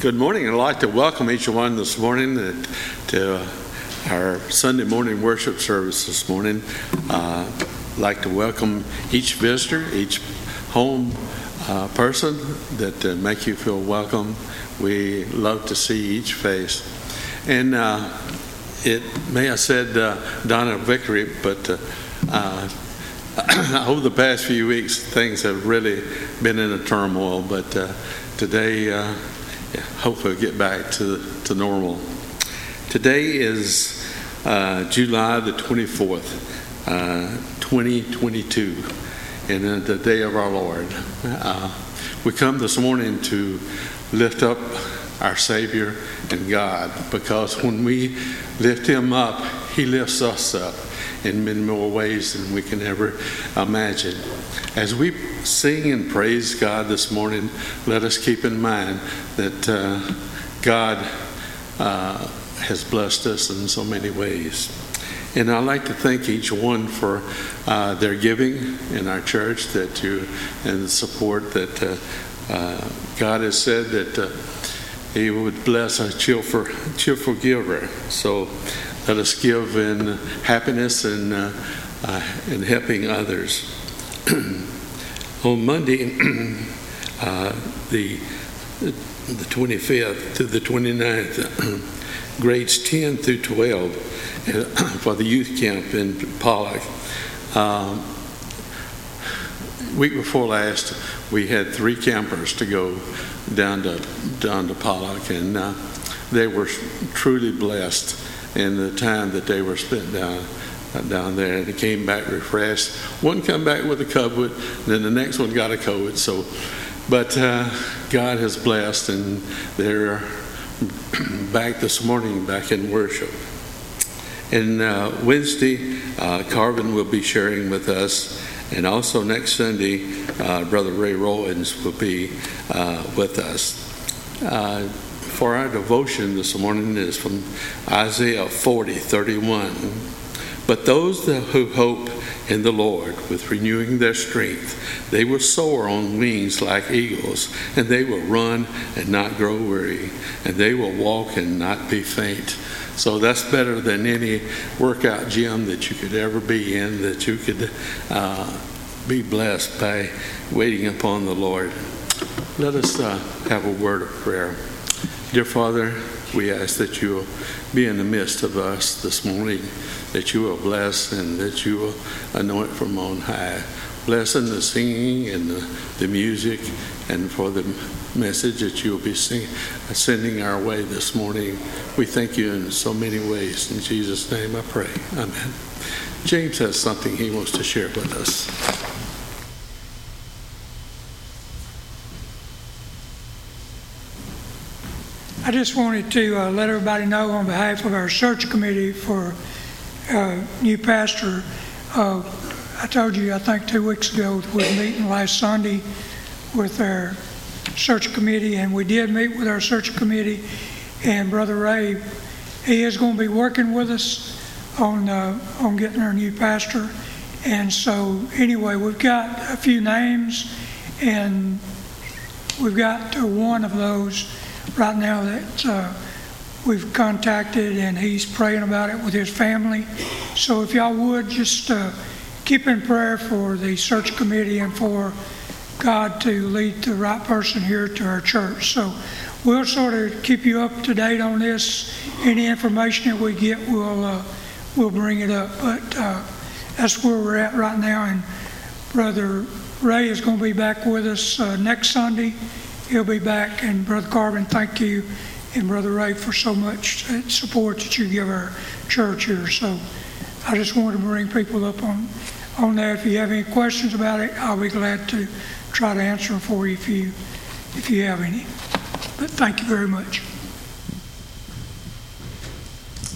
Good morning. I'd like to welcome each one this morning to our Sunday morning worship service this morning. Uh, I'd like to welcome each visitor, each home uh, person that uh, make you feel welcome. We love to see each face. And uh, it may have said uh, Donna Victory, but uh, over the past few weeks, things have really been in a turmoil. But today, hopefully get back to, to normal. Today is uh, July the 24th, uh, 2022, and uh, the day of our Lord. Uh, we come this morning to lift up our Savior and God because when we lift Him up, He lifts us up in many more ways than we can ever imagine. As we sing and praise God this morning, let us keep in mind that uh, God uh, has blessed us in so many ways. And I'd like to thank each one for uh, their giving in our church, that you and the support that uh, uh, God has said that uh, He would bless a cheerful, cheerful giver. So let us give in happiness and, uh, uh, helping others. On Monday, uh, the, the 25th to the 29th, grades 10 through 12 uh, for the youth camp in Pollock. Um, week before last, we had three campers to go down to down to Pollock, and uh, they were truly blessed in the time that they were spent down down there, and they came back refreshed. One come back with a COVID, then the next one got a COVID. So, but uh, God has blessed, and they're back this morning, back in worship. And uh, Wednesday, uh, Carvin will be sharing with us, and also next Sunday, uh, Brother Ray Rowans will be uh, with us. For our devotion this morning is from Isaiah 40, 31. But those who hope in the Lord with renewing their strength, they will soar on wings like eagles, and they will run and not grow weary, and they will walk and not be faint. So that's better than any workout gym that you could ever be in, that you could uh, be blessed by waiting upon the Lord. Let us uh, have a word of prayer. Dear Father, we ask that you will be in the midst of us this morning, that you will bless and that you will anoint from on high. Blessing the singing and the, the music and for the message that you will be sing, sending our way this morning. We thank you in so many ways. In Jesus' name I pray. Amen. James has something he wants to share with us. I just wanted to uh, let everybody know on behalf of our search committee for uh, new pastor. Uh, I told you, I think two weeks ago, we were meeting last Sunday with our search committee, and we did meet with our search committee. And Brother Ray, he is going to be working with us on uh, on getting our new pastor. And so, anyway, we've got a few names, and we've got one of those right now that uh, we've contacted, and he's praying about it with his family. So if y'all would just uh, keep in prayer for the search committee and for God to lead the right person here to our church. So we'll sort of keep you up to date on this. Any information that we get, we'll uh, we'll bring it up. But uh, that's where we're at right now. And Brother Ray is going to be back with us uh, next Sunday he'll be back. And Brother Carvin, thank you, and Brother Ray for so much support that you give our church here. So I just wanted to bring people up on on that. If you have any questions about it, I'll be glad to try to answer them for you if you if you have any. But thank you very much.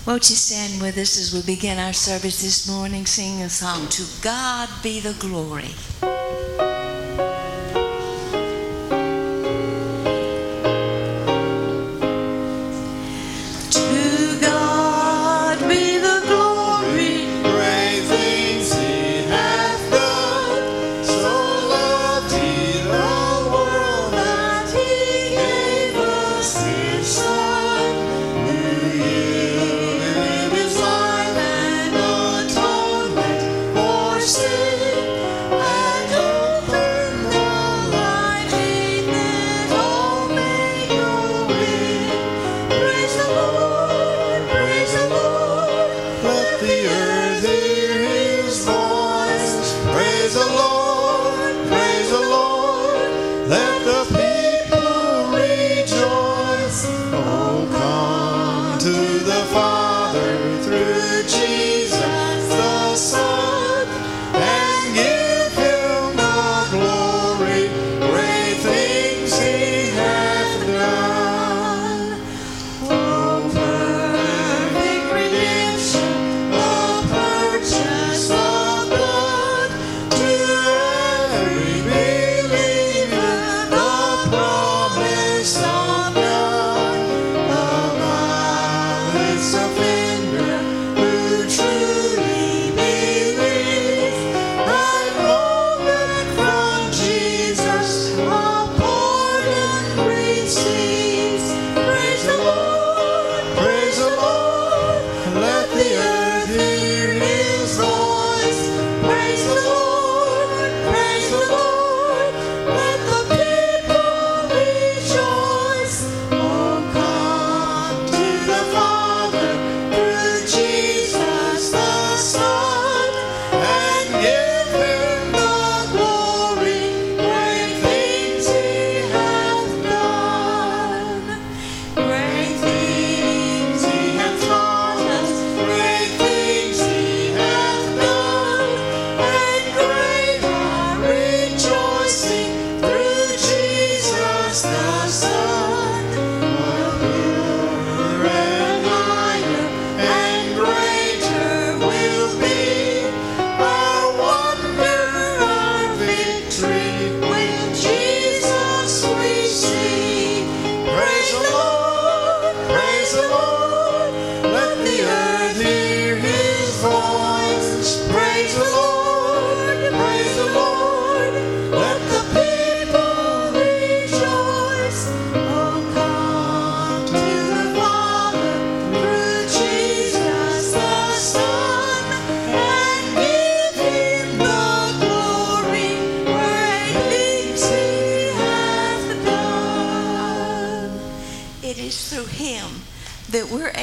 Won't you stand with us as we begin our service this morning, singing a song, To God Be the Glory.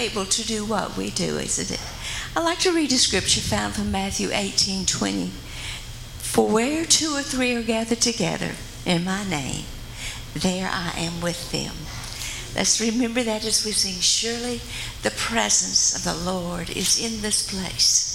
To do what we do, isn't it? I'd like to read a scripture found from Matthew 18 20. For where two or three are gathered together in my name, there I am with them. Let's remember that as we sing, Surely the presence of the Lord is in this place.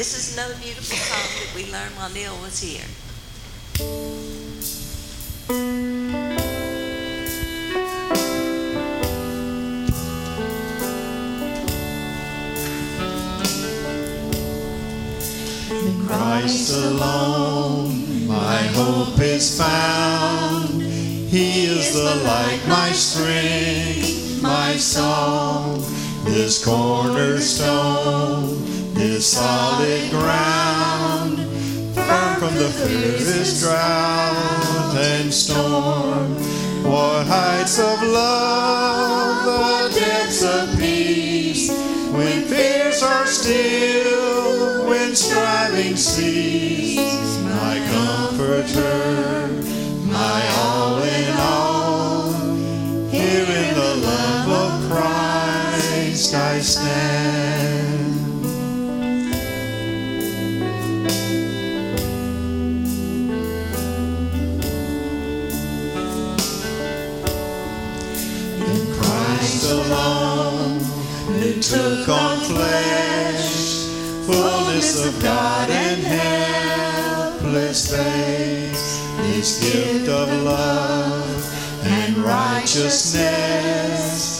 This is another beautiful song that we learned while Neil was here. In Christ alone, my hope is found. He is the light, my strength, song, this cornerstone is solid ground, firm from the fiercest drought and storm. What heights of love what depths of Peace. When fears are still, when striving cease, my comforter, my all Stand. In Christ alone, who took on flesh, fullness of God and helpless faith, His gift of love and righteousness,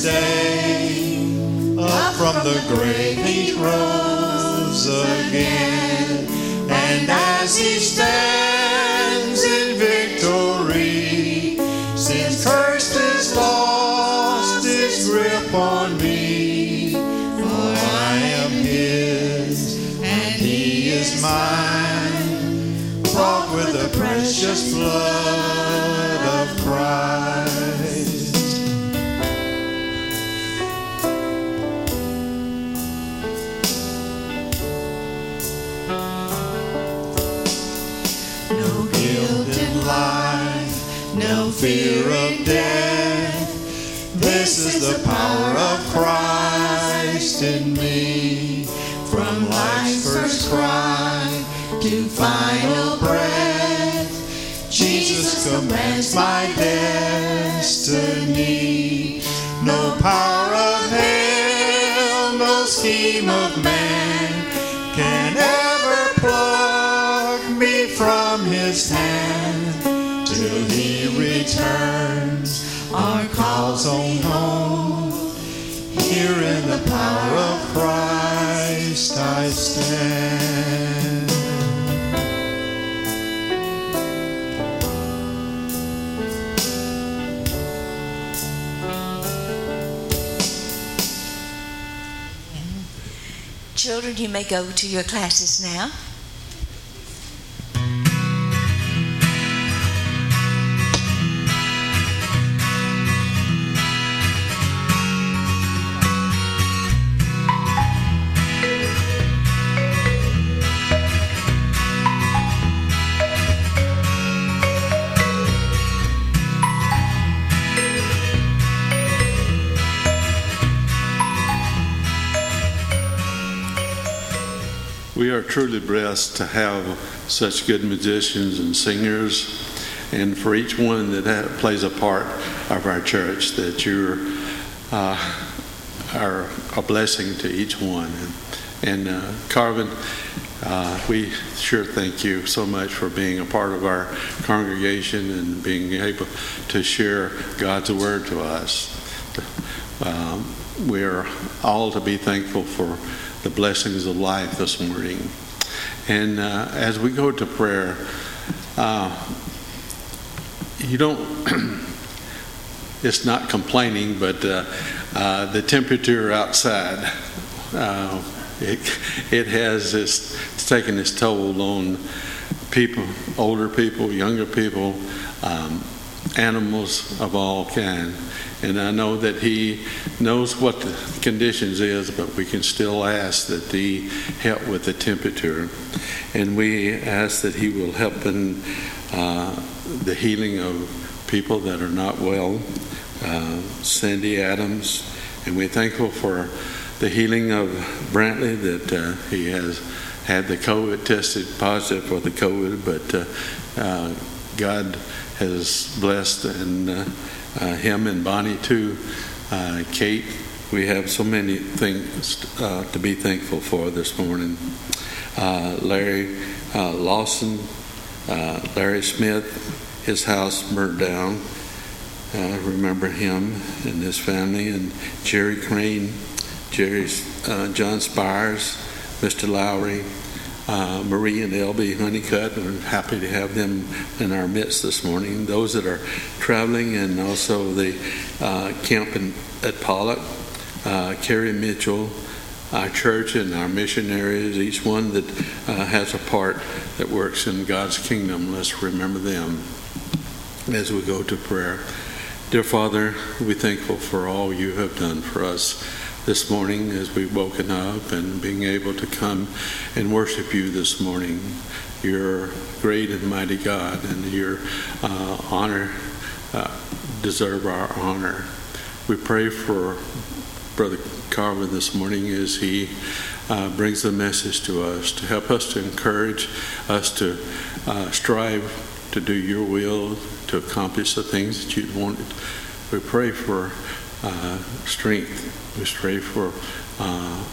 Day, up from the grave he rose again, and as he stands death. This is the power of Christ in me. From life's first cry to final breath, Jesus commands my destiny. No power of hell, no scheme of man can ever pluck me from his hand till he returns or calls on home. Here in the power of Christ I stand. Children, you may go to your classes now. We are truly blessed to have such good musicians and singers, and for each one that ha- plays a part of our church, that you're uh, are a blessing to each one. And, and uh, Carvin, uh, we sure thank you so much for being a part of our congregation and being able to share God's word to us. Um, we're all to be thankful for the blessings of life this morning. And uh, as we go to prayer, uh, you don't, it's not complaining, but uh, uh, the temperature outside, uh, it, it has its, it's taken its toll on people, older people, younger people, um, animals of all kind. And I know that he knows what the conditions is, but we can still ask that he help with the temperature. And we ask that he will help in uh, the healing of people that are not well. Uh, Sandy Adams, and we're thankful for the healing of Brantley that uh, he has had the COVID tested positive for the COVID, but uh, uh, God has blessed and uh, him and Bonnie too. Uh, Kate, we have so many things uh, to be thankful for this morning. Uh, Larry uh, Lawson, uh, Larry Smith, his house burned down. I remember him and his family, and Jerry Crane, Jerry's John Spires, Mr. Lowry, uh, Marie and Elby Honeycutt. We're happy to have them in our midst this morning. Those that are traveling and also the uh, camp in, at Pollock, uh, Carrie Mitchell, our church and our missionaries, each one that uh, has a part that works in God's kingdom. Let's remember them as we go to prayer. Dear Father, we're thankful for all you have done for us this morning as we've woken up and being able to come and worship you this morning. You're great and mighty God, and your uh, honor uh, deserve our honor. We pray for Brother Carvin this morning as he uh, brings the message to us to help us to encourage us to uh, strive to do your will, to accomplish the things that you wanted. We pray for uh, strength we pray for uh,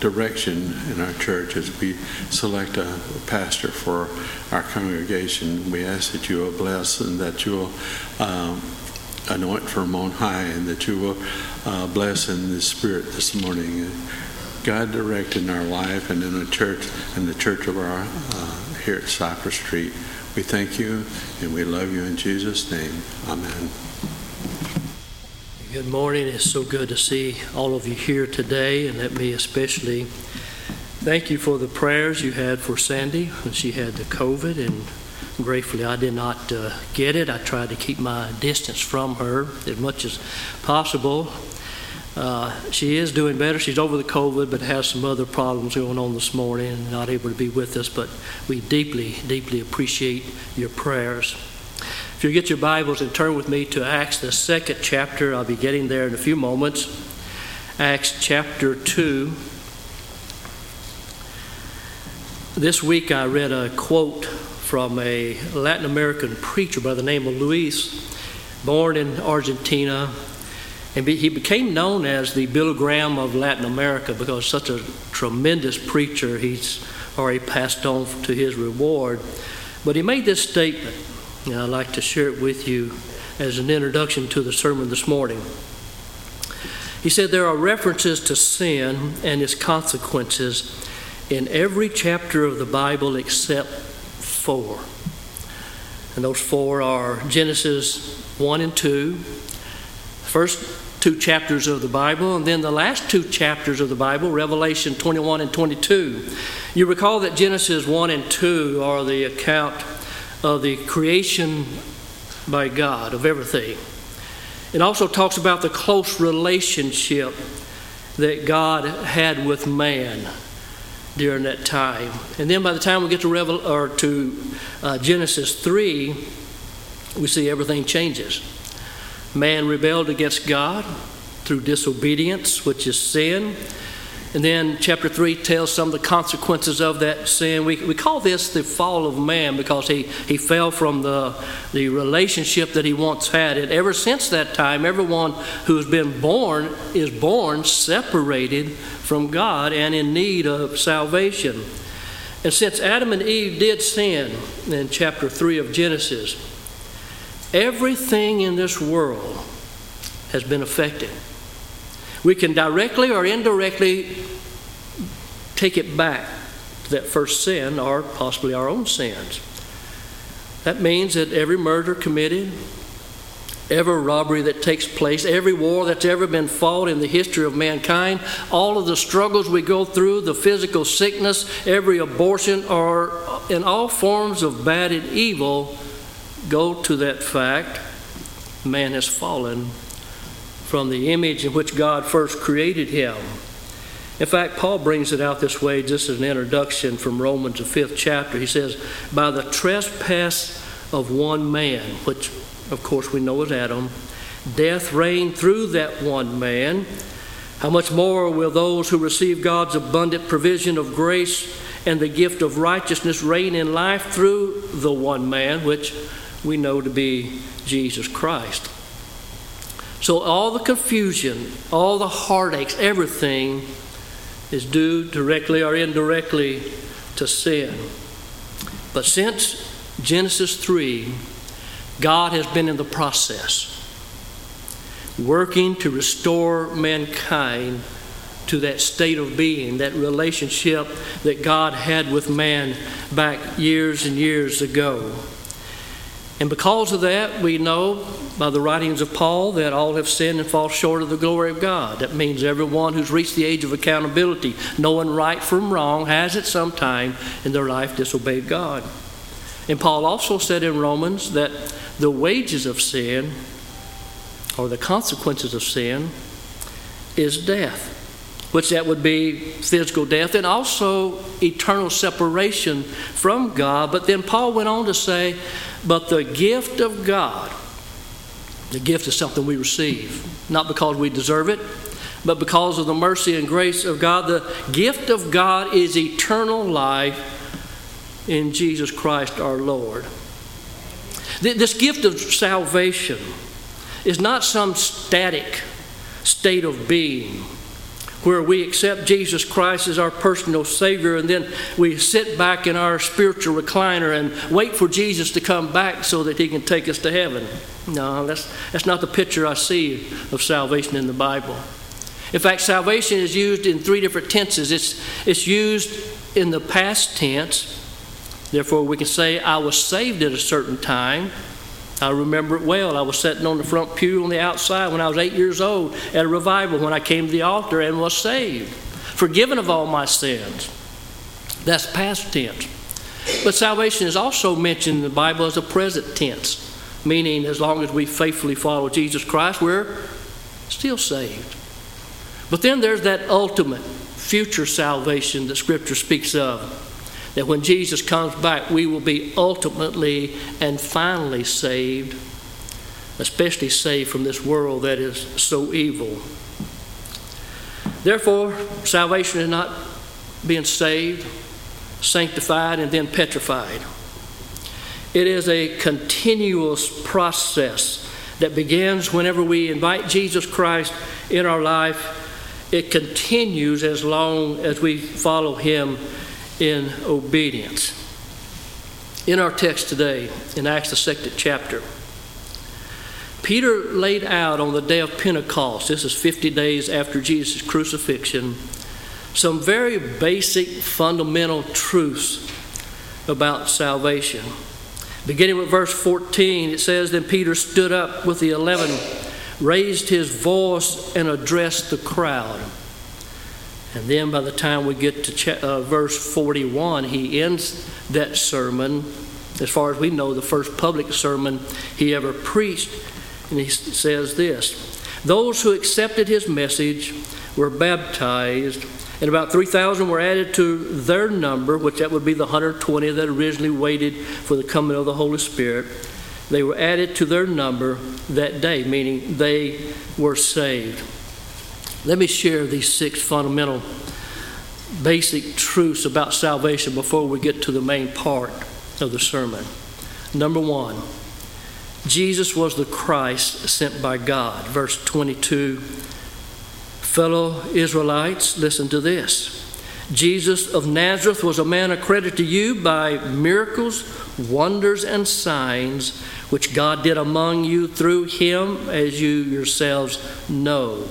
direction in our church as we select a pastor for our congregation. We ask that you will bless and that you will um, anoint from on high and that you will uh, bless in the spirit this morning. God direct in our life and in the church and the church of our uh, here at Cypress Street. We thank you and we love you in Jesus' name. Amen. Good morning. It's so good to see all of you here today, and let me especially thank you for the prayers you had for Sandy when she had the COVID. And gratefully, I did not uh, get it. I tried to keep my distance from her as much as possible. Uh, she is doing better. She's over the COVID, but has some other problems going on this morning and not able to be with us. But we deeply, deeply appreciate your prayers. If you get your Bibles and turn with me to Acts, the second chapter, I'll be getting there in a few moments. Acts chapter 2. This week I read a quote from a Latin American preacher by the name of Luis, born in Argentina. And he became known as the Billy Graham of Latin America because such a tremendous preacher. He's already passed on to his reward. But he made this statement and I'd like to share it with you as an introduction to the sermon this morning. He said there are references to sin and its consequences in every chapter of the Bible except four. And those four are Genesis 1 and 2, first two chapters of the Bible, and then the last two chapters of the Bible, Revelation 21 and 22. You recall that Genesis 1 and 2 are the account of the creation by God of everything. It also talks about the close relationship that God had with man during that time. And then by the time we get to Revel- or to uh, Genesis 3, we see everything changes. Man rebelled against God through disobedience, which is sin. And then chapter 3 tells some of the consequences of that sin. We, we call this the fall of man because he, he fell from the, the relationship that he once had. And ever since that time, everyone who has been born is born separated from God and in need of salvation. And since Adam and Eve did sin in chapter 3 of Genesis, everything in this world has been affected. We can directly or indirectly take it back to that first sin or possibly our own sins. That means that every murder committed, every robbery that takes place, every war that's ever been fought in the history of mankind, all of the struggles we go through, the physical sickness, every abortion, or in all forms of bad and evil, go to that fact man has fallen from the image in which God first created him. In fact, Paul brings it out this way just as an introduction from Romans, the fifth chapter. He says, By the trespass of one man, which of course we know is Adam, death reigned through that one man. How much more will those who receive God's abundant provision of grace and the gift of righteousness reign in life through the one man, which we know to be Jesus Christ. So all the confusion, all the heartaches, everything is due directly or indirectly to sin. But since Genesis 3, God has been in the process, working to restore mankind to that state of being, that relationship that God had with man back years and years ago. And because of that, we know by the writings of Paul that all have sinned and fall short of the glory of God. That means everyone who's reached the age of accountability, knowing right from wrong, has at some time in their life disobeyed God. And Paul also said in Romans that the wages of sin, or the consequences of sin, is death which that would be physical death and also eternal separation from God. But then Paul went on to say, but the gift of God, the gift is something we receive, not because we deserve it, but because of the mercy and grace of God. The gift of God is eternal life in Jesus Christ our Lord. This gift of salvation is not some static state of being where we accept Jesus Christ as our personal Savior and then we sit back in our spiritual recliner and wait for Jesus to come back so that He can take us to heaven. No, that's, that's not the picture I see of salvation in the Bible. In fact, salvation is used in three different tenses. It's, it's used in the past tense. Therefore, we can say, I was saved at a certain time. I remember it well. I was sitting on the front pew on the outside when I was eight years old at a revival when I came to the altar and was saved, forgiven of all my sins. That's past tense. But salvation is also mentioned in the Bible as a present tense, meaning as long as we faithfully follow Jesus Christ, we're still saved. But then there's that ultimate future salvation that Scripture speaks of that when Jesus comes back, we will be ultimately and finally saved, especially saved from this world that is so evil. Therefore, salvation is not being saved, sanctified, and then petrified. It is a continuous process that begins whenever we invite Jesus Christ in our life. It continues as long as we follow Him in obedience. In our text today, in Acts the second chapter, Peter laid out on the day of Pentecost, this is 50 days after Jesus' crucifixion, some very basic fundamental truths about salvation. Beginning with verse 14, it says, Then Peter stood up with the eleven, raised his voice, and addressed the crowd. And then by the time we get to uh, verse 41, he ends that sermon, as far as we know, the first public sermon he ever preached. And he says this Those who accepted his message were baptized, and about 3,000 were added to their number, which that would be the 120 that originally waited for the coming of the Holy Spirit. They were added to their number that day, meaning they were saved. Let me share these six fundamental basic truths about salvation before we get to the main part of the sermon. Number one, Jesus was the Christ sent by God. Verse 22 Fellow Israelites, listen to this. Jesus of Nazareth was a man accredited to you by miracles, wonders, and signs which God did among you through him, as you yourselves know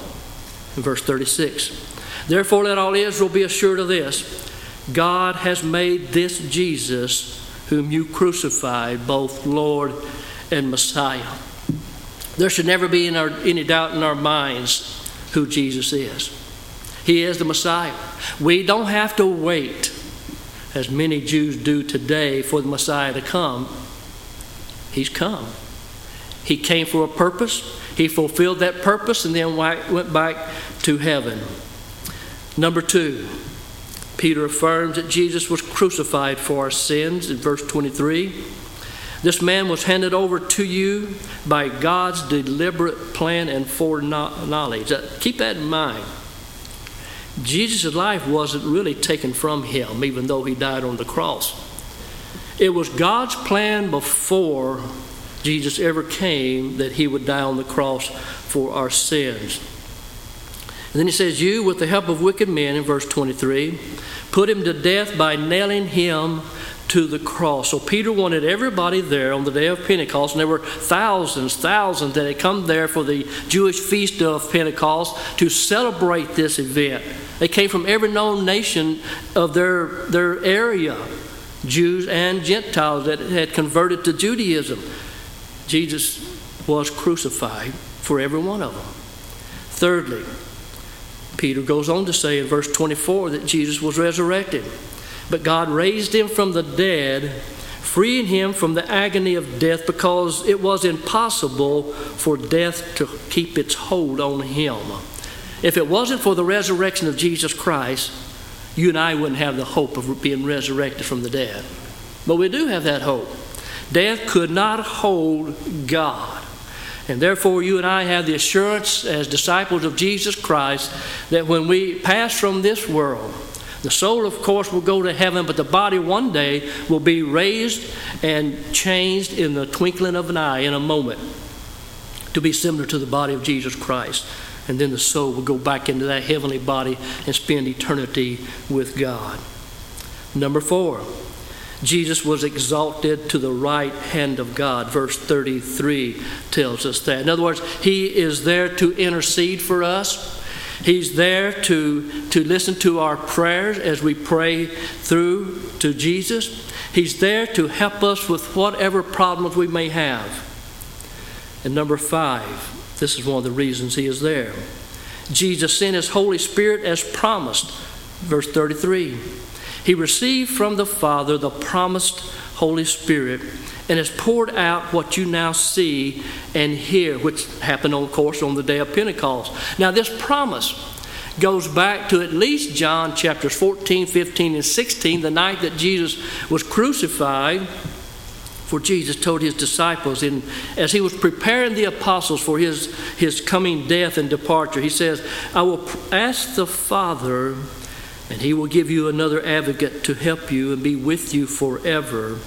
in verse 36. Therefore, let all Israel be assured of this God has made this Jesus, whom you crucified, both Lord and Messiah. There should never be any doubt in our minds who Jesus is. He is the Messiah. We don't have to wait, as many Jews do today, for the Messiah to come. He's come. He came for a purpose. He fulfilled that purpose and then went back to heaven. Number two, Peter affirms that Jesus was crucified for our sins in verse 23. This man was handed over to you by God's deliberate plan and foreknowledge. Keep that in mind. Jesus' life wasn't really taken from him, even though he died on the cross. It was God's plan before Jesus ever came that he would die on the cross for our sins. And then he says, You, with the help of wicked men, in verse 23, put him to death by nailing him to the cross. So Peter wanted everybody there on the day of Pentecost, and there were thousands, thousands that had come there for the Jewish feast of Pentecost to celebrate this event. They came from every known nation of their, their area, Jews and Gentiles that had converted to Judaism. Jesus was crucified for every one of them. Thirdly, Peter goes on to say in verse 24 that Jesus was resurrected. But God raised him from the dead, freeing him from the agony of death because it was impossible for death to keep its hold on him. If it wasn't for the resurrection of Jesus Christ, you and I wouldn't have the hope of being resurrected from the dead. But we do have that hope. Death could not hold God. And therefore, you and I have the assurance as disciples of Jesus Christ that when we pass from this world, the soul, of course, will go to heaven, but the body one day will be raised and changed in the twinkling of an eye in a moment to be similar to the body of Jesus Christ. And then the soul will go back into that heavenly body and spend eternity with God. Number four, Jesus was exalted to the right hand of God. Verse 33 tells us that. In other words, He is there to intercede for us. He's there to, to listen to our prayers as we pray through to Jesus. He's there to help us with whatever problems we may have. And number five, this is one of the reasons He is there. Jesus sent His Holy Spirit as promised. Verse 33. He received from the Father the promised Holy Spirit and has poured out what you now see and hear, which happened, of course, on the day of Pentecost. Now, this promise goes back to at least John chapters 14, 15, and 16, the night that Jesus was crucified. For Jesus told his disciples, in, as he was preparing the apostles for his, his coming death and departure, he says, I will ask the Father, and he will give you another advocate to help you and be with you forever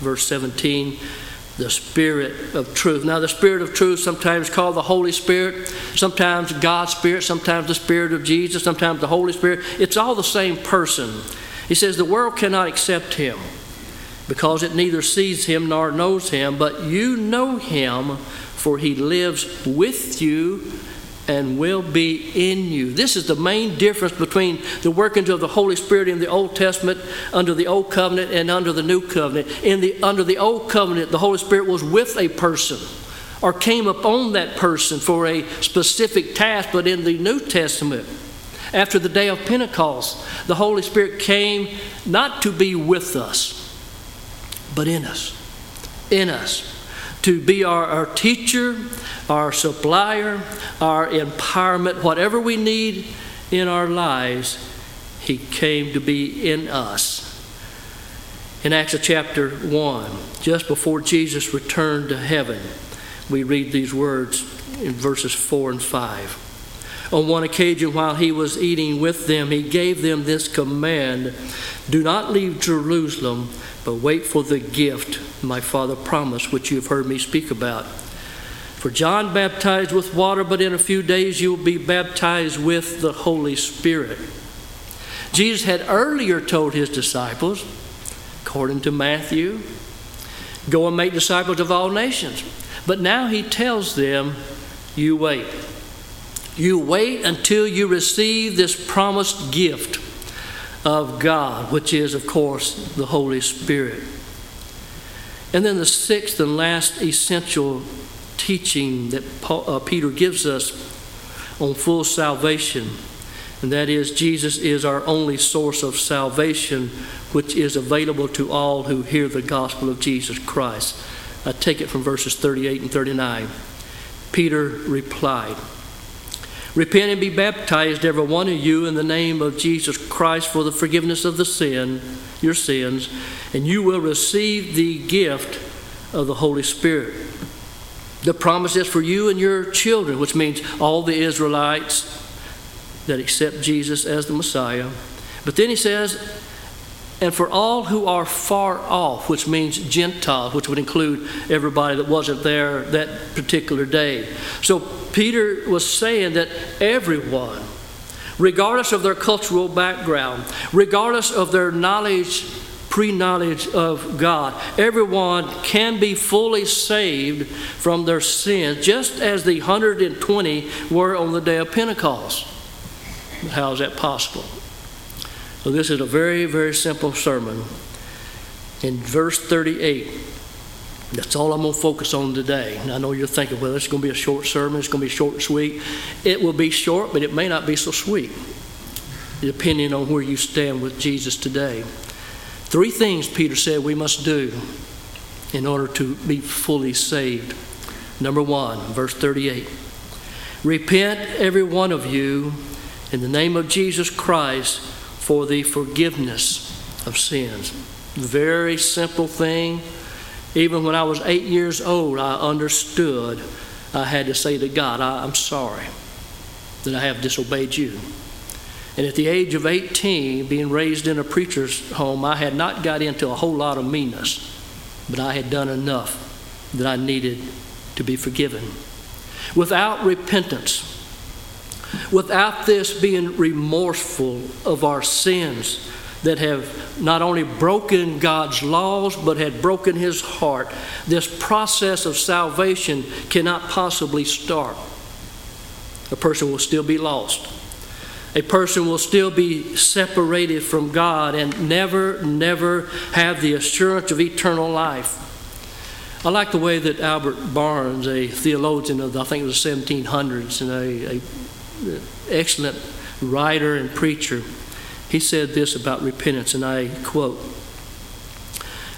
verse 17, the Spirit of truth. Now, the Spirit of truth, sometimes called the Holy Spirit, sometimes God's Spirit, sometimes the Spirit of Jesus, sometimes the Holy Spirit. It's all the same person. He says, The world cannot accept him because it neither sees him nor knows him, but you know him, for he lives with you and will be in you. This is the main difference between the workings of the Holy Spirit in the Old Testament, under the Old Covenant, and under the New Covenant. In the under the Old Covenant, the Holy Spirit was with a person or came upon that person for a specific task, but in the New Testament, after the day of Pentecost, the Holy Spirit came not to be with us, but in us. In us to be our, our teacher, our supplier, our empowerment, whatever we need in our lives, He came to be in us. In Acts chapter 1, just before Jesus returned to heaven, we read these words in verses 4 and 5. On one occasion, while he was eating with them, he gave them this command Do not leave Jerusalem but wait for the gift my Father promised, which you have heard me speak about. For John baptized with water, but in a few days you will be baptized with the Holy Spirit. Jesus had earlier told his disciples, according to Matthew, go and make disciples of all nations. But now he tells them, you wait. You wait until you receive this promised gift of God, which is, of course, the Holy Spirit. And then the sixth and last essential teaching that Paul, uh, Peter gives us on full salvation, and that is Jesus is our only source of salvation, which is available to all who hear the gospel of Jesus Christ. I take it from verses 38 and 39. Peter replied, Repent and be baptized, every one of you, in the name of Jesus Christ for the forgiveness of the sin, your sins, and you will receive the gift of the Holy Spirit. The promise is for you and your children, which means all the Israelites that accept Jesus as the Messiah. But then he says, and for all who are far off, which means Gentiles, which would include everybody that wasn't there that particular day. So Peter was saying that everyone, regardless of their cultural background, regardless of their knowledge, pre knowledge of God, everyone can be fully saved from their sins, just as the 120 were on the day of Pentecost. How is that possible? So, this is a very, very simple sermon. In verse 38, that's all I'm going to focus on today. And I know you're thinking, well, it's going to be a short sermon, it's going to be short and sweet. It will be short, but it may not be so sweet, depending on where you stand with Jesus today. Three things Peter said we must do in order to be fully saved. Number one, verse 38 Repent, every one of you, in the name of Jesus Christ for the forgiveness of sins. Very simple thing. Even when I was eight years old, I understood I had to say to God, I'm sorry that I have disobeyed you. And at the age of 18, being raised in a preacher's home, I had not got into a whole lot of meanness, but I had done enough that I needed to be forgiven. Without repentance, without this being remorseful of our sins that have not only broken God's laws but had broken his heart, this process of salvation cannot possibly start. A person will still be lost. A person will still be separated from God and never, never have the assurance of eternal life. I like the way that Albert Barnes, a theologian of, I think it was the 1700s, and a, a excellent writer and preacher, he said this about repentance, and I quote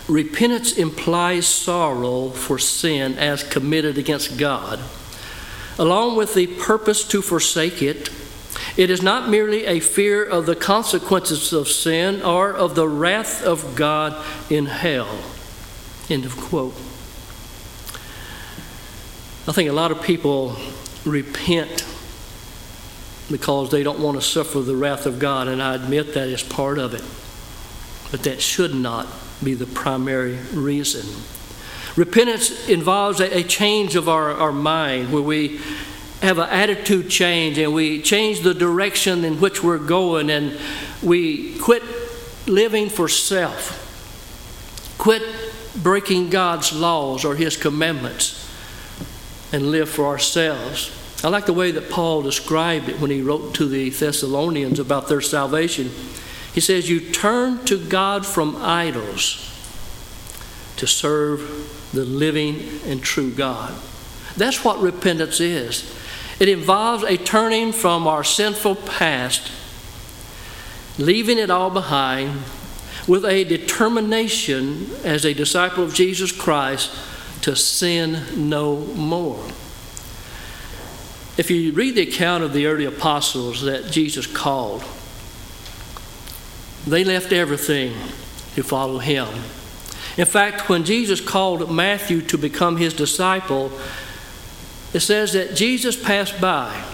Repentance implies sorrow for sin as committed against God, along with the purpose to forsake it. It is not merely a fear of the consequences of sin or of the wrath of God in hell. End of quote. I think a lot of people repent because they don't want to suffer the wrath of God, and I admit that is part of it. But that should not be the primary reason. Repentance involves a, change of our, our mind where we have an attitude change and we change the direction in which we're going and we quit living for self, quit breaking God's laws or His commandments, and live for ourselves. I like the way that Paul described it when he wrote to the Thessalonians about their salvation. He says, You turn to God from idols to serve the living and true God. That's what repentance is. It involves a turning from our sinful past, leaving it all behind, with a determination as a disciple of Jesus Christ to sin no more. If you read the account of the early apostles that Jesus called, they left everything to follow him. In fact, when Jesus called Matthew to become his disciple, it says that Jesus passed by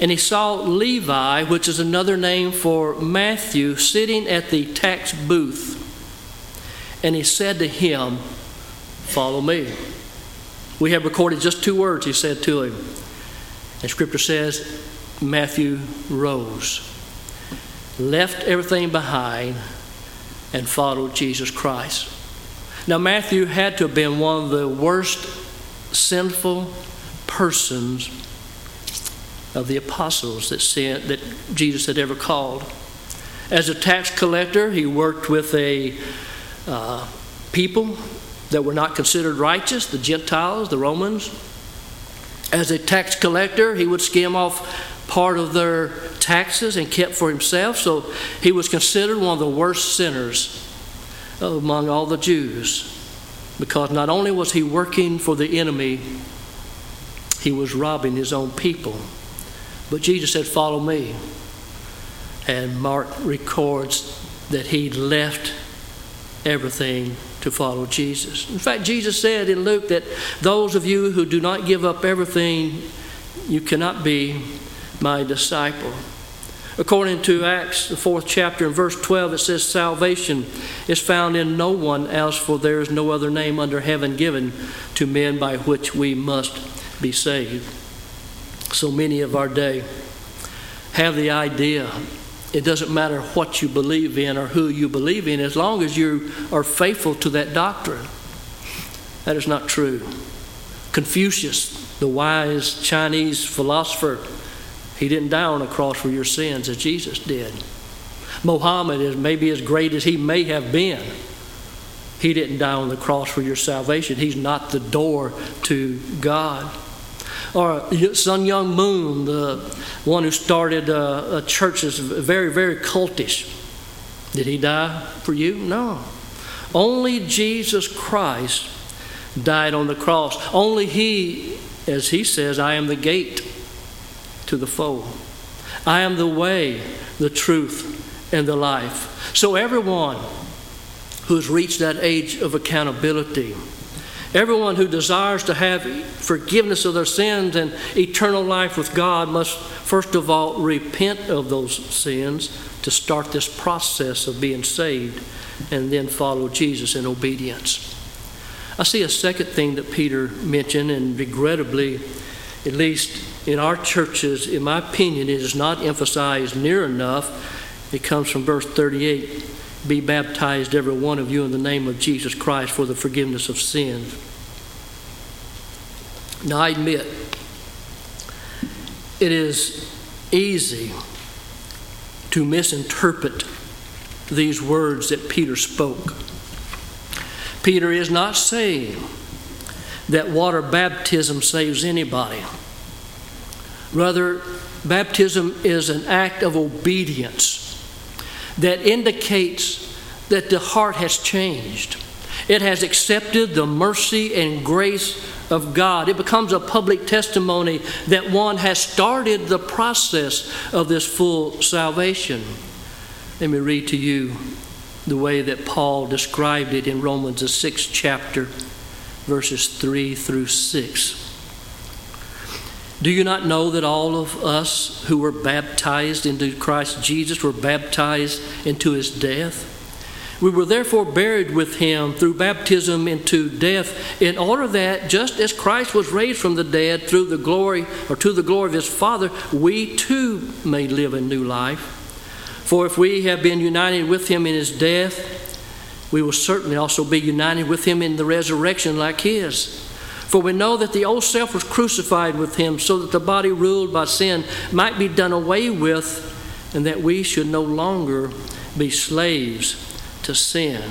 and he saw Levi, which is another name for Matthew, sitting at the tax booth. And he said to him, Follow me. We have recorded just two words he said to him. And scripture says Matthew rose, left everything behind, and followed Jesus Christ. Now, Matthew had to have been one of the worst sinful persons of the apostles that, sent, that Jesus had ever called. As a tax collector, he worked with a uh, people that were not considered righteous, the Gentiles, the Romans. As a tax collector, he would skim off part of their taxes and kept for himself. So he was considered one of the worst sinners among all the Jews because not only was he working for the enemy, he was robbing his own people. But Jesus said, Follow me. And Mark records that he left everything to follow Jesus. In fact, Jesus said in Luke that those of you who do not give up everything, you cannot be my disciple. According to Acts, the fourth chapter, and verse 12, it says, Salvation is found in no one else, for there is no other name under heaven given to men by which we must be saved. So many of our day have the idea it doesn't matter what you believe in or who you believe in, as long as you are faithful to that doctrine. That is not true. Confucius, the wise Chinese philosopher, he didn't die on a cross for your sins as Jesus did. Mohammed is maybe as great as he may have been. He didn't die on the cross for your salvation. He's not the door to God. Or Sun Myung Moon, the one who started a, a church that's very, very cultish. Did he die for you? No. Only Jesus Christ died on the cross. Only He, as He says, I am the gate to the fold. I am the way, the truth, and the life. So everyone who's reached that age of accountability, everyone who desires to have forgiveness of their sins and eternal life with God must first of all repent of those sins to start this process of being saved and then follow Jesus in obedience. I see a second thing that Peter mentioned, and regrettably, at least in our churches, in my opinion, it is not emphasized near enough. It comes from verse 38 Be baptized, every one of you, in the name of Jesus Christ for the forgiveness of sins. Now, I admit, it is easy to misinterpret these words that Peter spoke. Peter is not saying that water baptism saves anybody. Rather, baptism is an act of obedience that indicates that the heart has changed. It has accepted the mercy and grace of God. It becomes a public testimony that one has started the process of this full salvation. Let me read to you the way that Paul described it in Romans, the sixth chapter, verses 3 through 6. Do you not know that all of us who were baptized into Christ Jesus were baptized into his death? We were therefore buried with him through baptism into death, in order that just as Christ was raised from the dead through the glory or to the glory of his Father, we too may live a new life. For if we have been united with him in his death, we will certainly also be united with him in the resurrection like his. For we know that the old self was crucified with him so that the body ruled by sin might be done away with, and that we should no longer be slaves to sin.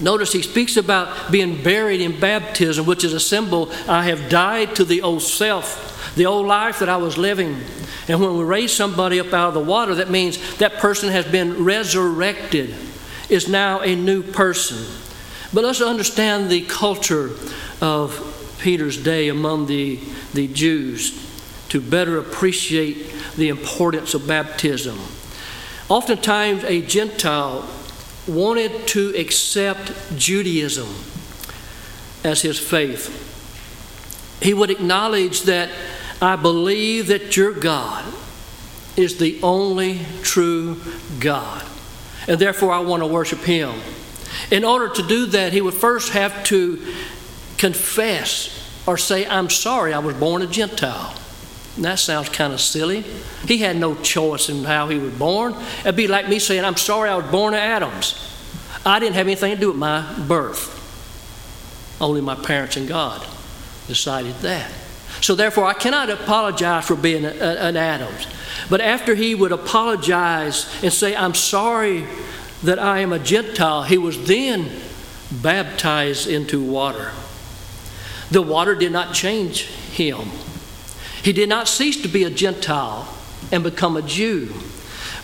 Notice he speaks about being buried in baptism, which is a symbol I have died to the old self, the old life that I was living. And when we raise somebody up out of the water, that means that person has been resurrected, is now a new person. But let's understand the culture of Peter's day among the, the Jews to better appreciate the importance of baptism. Oftentimes, a Gentile wanted to accept Judaism as his faith. He would acknowledge that I believe that your God is the only true God, and therefore I want to worship him. In order to do that, he would first have to confess or say, I'm sorry, I was born a Gentile. And that sounds kind of silly. He had no choice in how he was born. It'd be like me saying, I'm sorry I was born of Adams. I didn't have anything to do with my birth. Only my parents and God decided that. So therefore, I cannot apologize for being an Adams. But after he would apologize and say, I'm sorry that I am a Gentile, he was then baptized into water. The water did not change him. He did not cease to be a Gentile and become a Jew,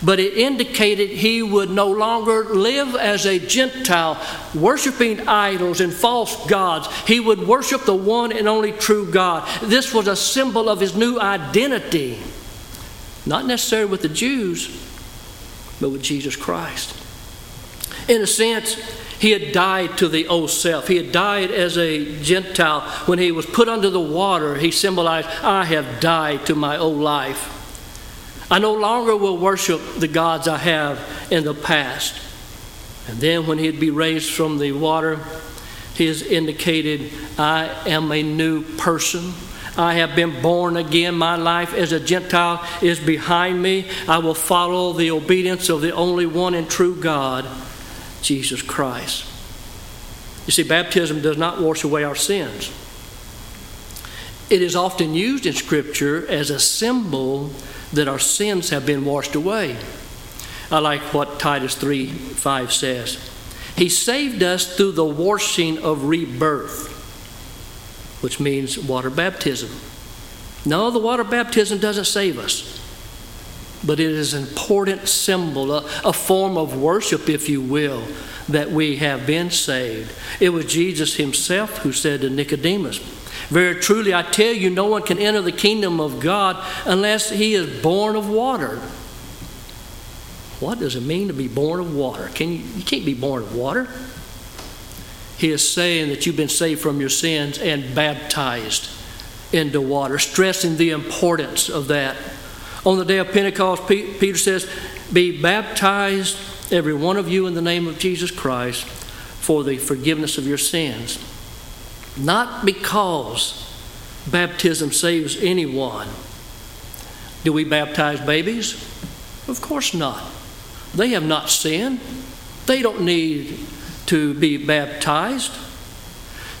but it indicated he would no longer live as a Gentile, worshiping idols and false gods. He would worship the one and only true God. This was a symbol of his new identity, not necessarily with the Jews, but with Jesus Christ. In a sense, he had died to the old self. He had died as a Gentile. When he was put under the water, he symbolized, I have died to my old life. I no longer will worship the gods I have in the past. And then when he'd be raised from the water, he has indicated, I am a new person. I have been born again. My life as a Gentile is behind me. I will follow the obedience of the only one and true God, Jesus Christ. You see, baptism does not wash away our sins. It is often used in Scripture as a symbol that our sins have been washed away. I like what Titus 3 5 says. He saved us through the washing of rebirth, which means water baptism. No, the water baptism doesn't save us, but it is an important symbol, a, a form of worship, if you will, that we have been saved. It was Jesus himself who said to Nicodemus, Very truly, I tell you, no one can enter the kingdom of God unless he is born of water. What does it mean to be born of water? Can you, you can't be born of water. He is saying that you've been saved from your sins and baptized into water, stressing the importance of that. On the day of Pentecost, Peter says, Be baptized, every one of you, in the name of Jesus Christ for the forgiveness of your sins. Not because baptism saves anyone. Do we baptize babies? Of course not. They have not sinned. They don't need to be baptized.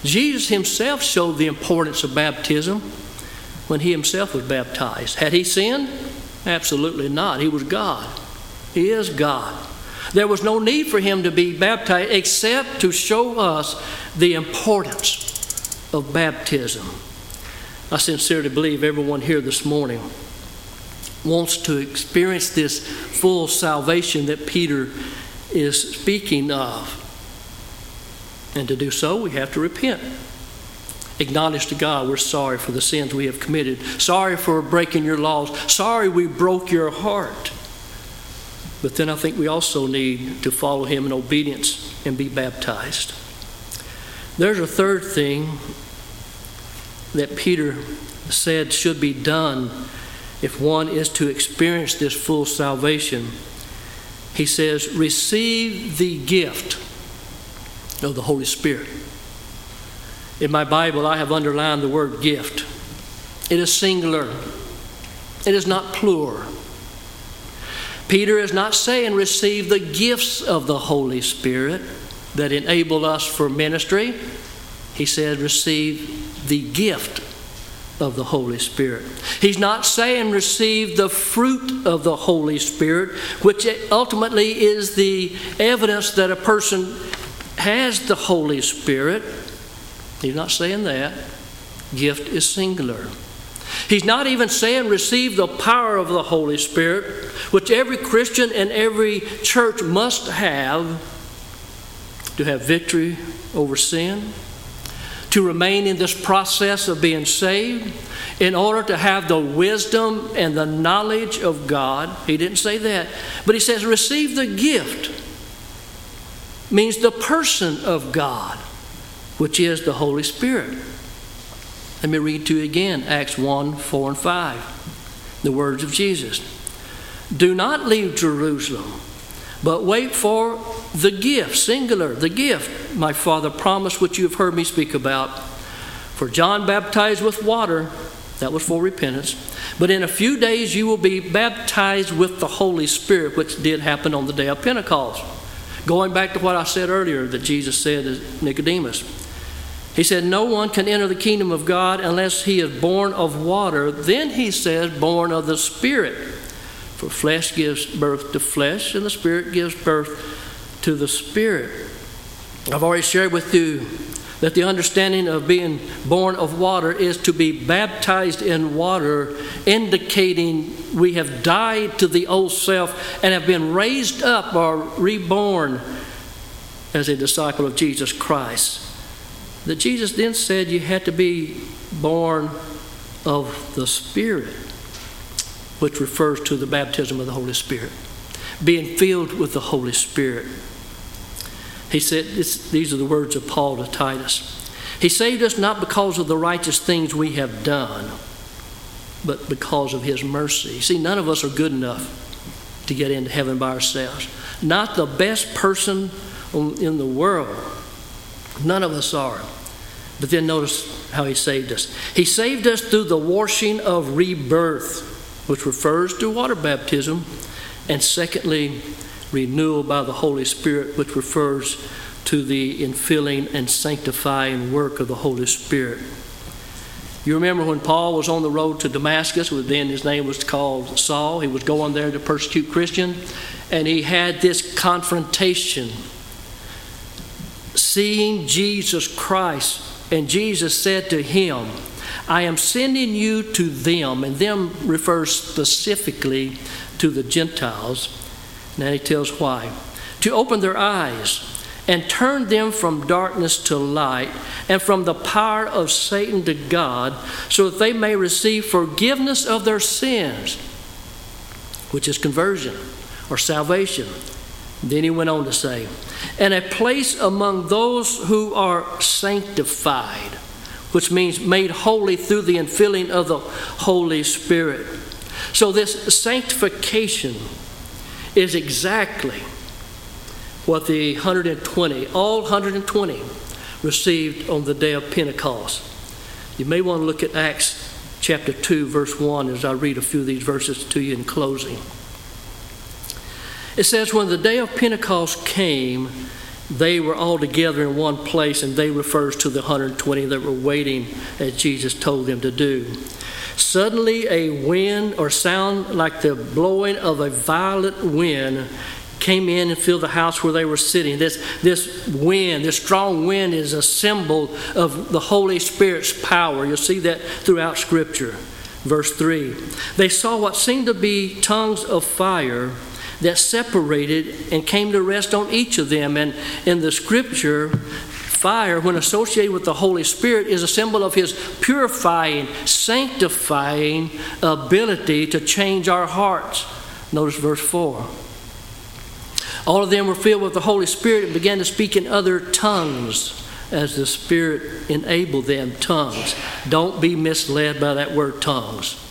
Jesus himself showed the importance of baptism when he himself was baptized. Had he sinned? Absolutely not. He was God. He is God. There was no need for him to be baptized except to show us the importance of baptism. I sincerely believe everyone here this morning wants to experience this full salvation that Peter is speaking of. And to do so, we have to repent. Acknowledge to God we're sorry for the sins we have committed. Sorry for breaking your laws. Sorry we broke your heart. But then I think we also need to follow Him in obedience and be baptized. There's a third thing that Peter said should be done if one is to experience this full salvation. He says, receive the gift of the Holy Spirit. In my Bible, I have underlined the word gift. It is singular, it is not plural. Peter is not saying receive the gifts of the Holy Spirit that enable us for ministry. He said receive the gift of the Holy Spirit. He's not saying receive the fruit of the Holy Spirit, which ultimately is the evidence that a person has the Holy Spirit. He's not saying that. Gift is singular. He's not even saying receive the power of the Holy Spirit, which every Christian and every church must have to have victory over sin to remain in this process of being saved, in order to have the wisdom and the knowledge of God. He didn't say that, but he says, receive the gift, means the person of God, which is the Holy Spirit. Let me read to you again Acts 1 4 and 5, the words of Jesus. Do not leave Jerusalem but wait for the gift, singular, the gift my Father promised, which you have heard me speak about. For John baptized with water, that was for repentance. But in a few days you will be baptized with the Holy Spirit, which did happen on the day of Pentecost. Going back to what I said earlier that Jesus said to Nicodemus. He said, No one can enter the kingdom of God unless he is born of water. Then he says, born of the Spirit. For flesh gives birth to flesh, and the Spirit gives birth to the Spirit. I've already shared with you that the understanding of being born of water is to be baptized in water, indicating we have died to the old self and have been raised up or reborn as a disciple of Jesus Christ. That Jesus then said you had to be born of the Spirit which refers to the baptism of the Holy Spirit, being filled with the Holy Spirit. He said, this, These are the words of Paul to Titus. He saved us not because of the righteous things we have done. but because of His mercy. See, none of us are good enough to get into heaven by ourselves. Not the best person in the world. None of us are. But then notice how He saved us. He saved us through the washing of rebirth, which refers to water baptism, and secondly, renewal by the Holy Spirit, which refers to the infilling and sanctifying work of the Holy Spirit. You remember when Paul was on the road to Damascus, then his name was called Saul. He was going there to persecute Christians, and he had this confrontation seeing Jesus Christ. And Jesus said to him, I am sending you to them, and them refers specifically to the Gentiles. Now he tells why. To open their eyes and turn them from darkness to light and from the power of Satan to God, so that they may receive forgiveness of their sins, which is conversion or salvation. Then he went on to say, and a place among those who are sanctified, which means made holy through the infilling of the Holy Spirit. So, this sanctification is exactly what the 120, all 120, received on the day of Pentecost. You may want to look at Acts chapter 2, verse 1, as I read a few of these verses to you in closing. It says, When the day of Pentecost came, they were all together in one place, and they refers to the 120 that were waiting as Jesus told them to do. Suddenly, a wind or sound like the blowing of a violent wind came in and filled the house where they were sitting. This, this wind, this strong wind, is a symbol of the Holy Spirit's power. You'll see that throughout Scripture. Verse 3 They saw what seemed to be tongues of fire that separated and came to rest on each of them. And in the Scripture, fire, when associated with the Holy Spirit, is a symbol of His purifying, sanctifying ability to change our hearts. Notice verse 4. All of them were filled with the Holy Spirit and began to speak in other tongues as the Spirit enabled them. Tongues. Don't be misled by that word tongues.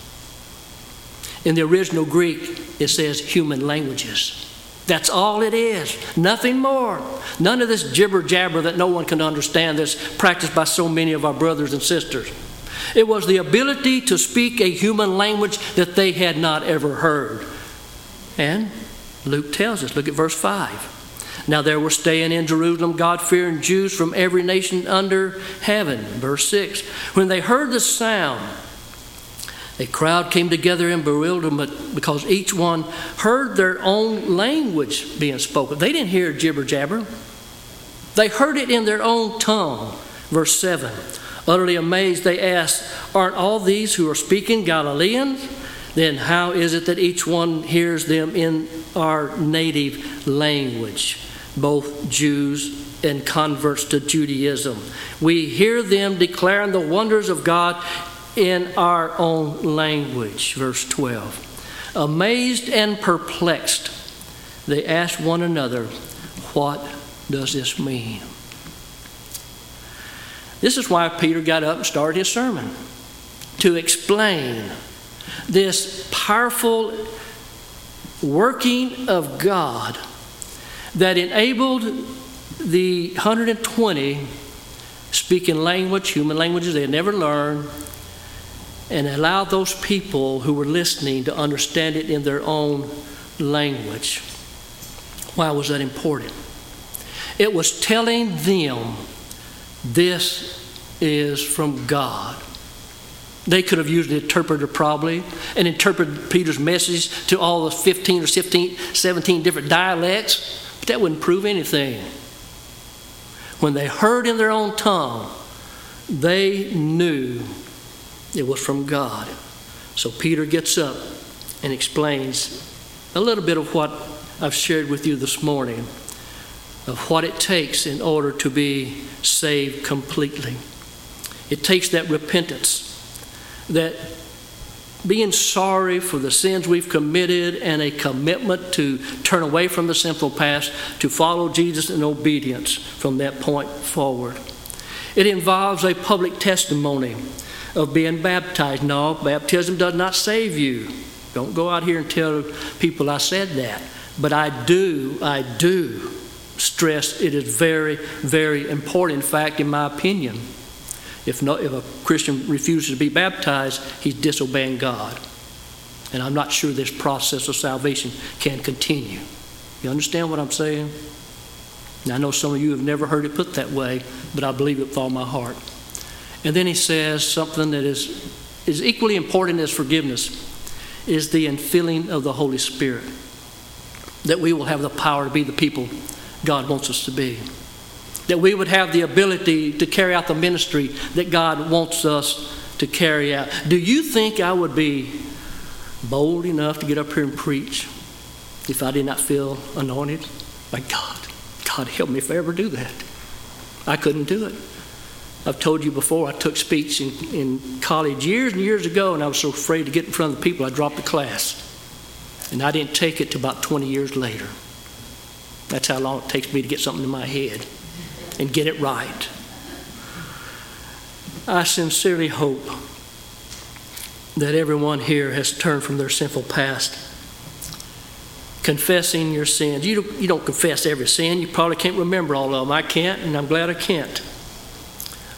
In the original Greek, it says human languages. That's all it is. Nothing more. None of this gibber jabber that no one can understand that's practiced by so many of our brothers and sisters. It was the ability to speak a human language that they had not ever heard. And Luke tells us, look at verse 5. Now there were staying in Jerusalem God fearing Jews from every nation under heaven. Verse 6. When they heard the sound, a crowd came together in bewilderment because each one heard their own language being spoken. They didn't hear jibber jabber, they heard it in their own tongue. Verse 7. Utterly amazed, they asked, Aren't all these who are speaking Galileans? Then how is it that each one hears them in our native language, both Jews and converts to Judaism? We hear them declaring the wonders of God in our own language. Verse 12. Amazed and perplexed, they asked one another, What does this mean? This is why Peter got up and started his sermon to explain this powerful working of God that enabled the 120 speaking language, human languages they had never learned, and allow those people who were listening to understand it in their own language. Why was that important? It was telling them this is from God. They could have used an interpreter probably and interpreted Peter's message to all the 15 or 17, 17 different dialects, but that wouldn't prove anything. When they heard in their own tongue, they knew it was from God. So Peter gets up and explains a little bit of what I've shared with you this morning of what it takes in order to be saved completely. It takes that repentance, that being sorry for the sins we've committed and a commitment to turn away from the sinful past to follow Jesus in obedience from that point forward. It involves a public testimony of being baptized. No, baptism does not save you. Don't go out here and tell people I said that. But I do, I do stress it is very, very important. In fact, in my opinion, if, if a Christian refuses to be baptized, he's disobeying God. And I'm not sure this process of salvation can continue. You understand what I'm saying? And I know some of you have never heard it put that way, but I believe it with all my heart. And then he says something that is, is equally important as forgiveness is the infilling of the Holy Spirit. That we will have the power to be the people God wants us to be. That we would have the ability to carry out the ministry that God wants us to carry out. Do you think I would be bold enough to get up here and preach if I did not feel anointed by God? God help me if I ever do that. I couldn't do it. I've told you before, I took speech in, in college years and years ago, and I was so afraid to get in front of the people, I dropped the class. And I didn't take it to about 20 years later. That's how long it takes me to get something in my head and get it right. I sincerely hope that everyone here has turned from their sinful past, confessing your sins. You don't, you don't confess every sin. You probably can't remember all of them. I can't, and I'm glad I can't.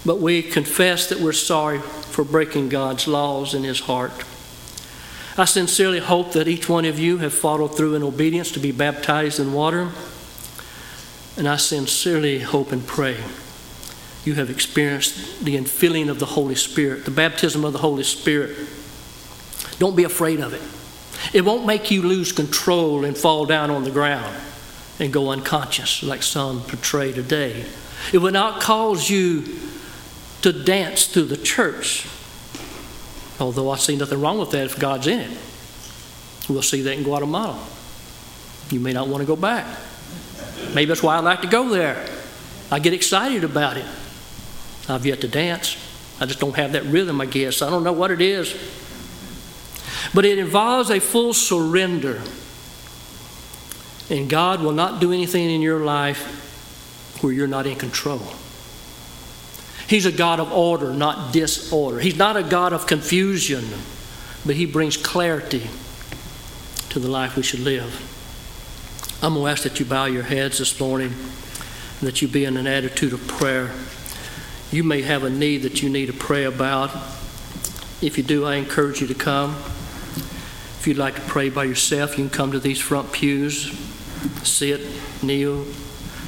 But we confess that we're sorry for breaking God's laws in His heart. I sincerely hope that each one of you have followed through in obedience to be baptized in water. And I sincerely hope and pray you have experienced the infilling of the Holy Spirit, the baptism of the Holy Spirit. Don't be afraid of it. It won't make you lose control and fall down on the ground and go unconscious like some portray today. It will not cause you to dance through the church, although I see nothing wrong with that if God's in it. We'll see that in Guatemala. You may not want to go back. Maybe that's why I like to go there. I get excited about it. I've yet to dance. I just don't have that rhythm, I guess. I don't know what it is. But it involves a full surrender. And God will not do anything in your life where you're not in control. He's a God of order, not disorder. He's not a God of confusion, but He brings clarity to the life we should live. I'm going to ask that you bow your heads this morning and that you be in an attitude of prayer. You may have a need that you need to pray about. If you do, I encourage you to come. If you'd like to pray by yourself, you can come to these front pews, sit, kneel,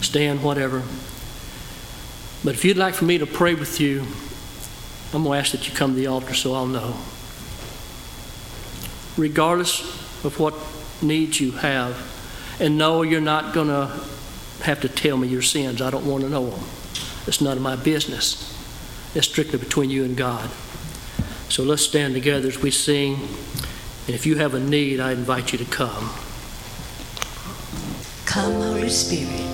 stand, whatever. But if you'd like for me to pray with you, I'm going to ask that you come to the altar so I'll know. Regardless of what needs you have, and no, you're not going to have to tell me your sins. I don't want to know them. It's none of my business. It's strictly between you and God. So let's stand together as we sing. And if you have a need, I invite you to come. Come, Holy Spirit.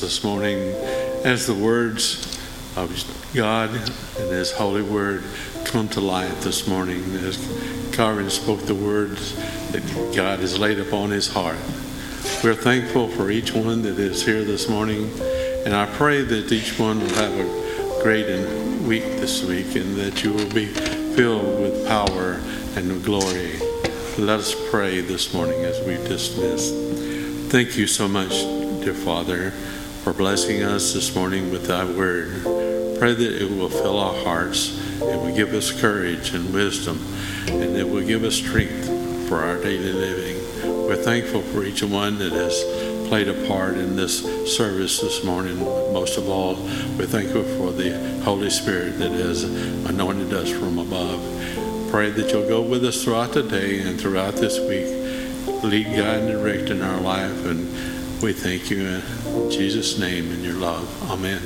This morning as the words of God and His holy word come to light this morning. As Carvin spoke the words that God has laid upon his heart. We're thankful for each one that is here this morning, and I pray that each one will have a great week this week, and that you will be filled with power and glory. Let us pray this morning as we dismiss. Thank you so much, dear Father, for blessing us this morning with thy word. Pray that it will fill our hearts, it will give us courage and wisdom, and it will give us strength for our daily living. We're thankful for each one that has played a part in this service this morning. Most of all, we're thankful for the Holy Spirit that has anointed us from above. Pray that you'll go with us throughout the day and throughout this week. Lead, guide, and direct in our life. And we thank you in Jesus' name and your love. Amen.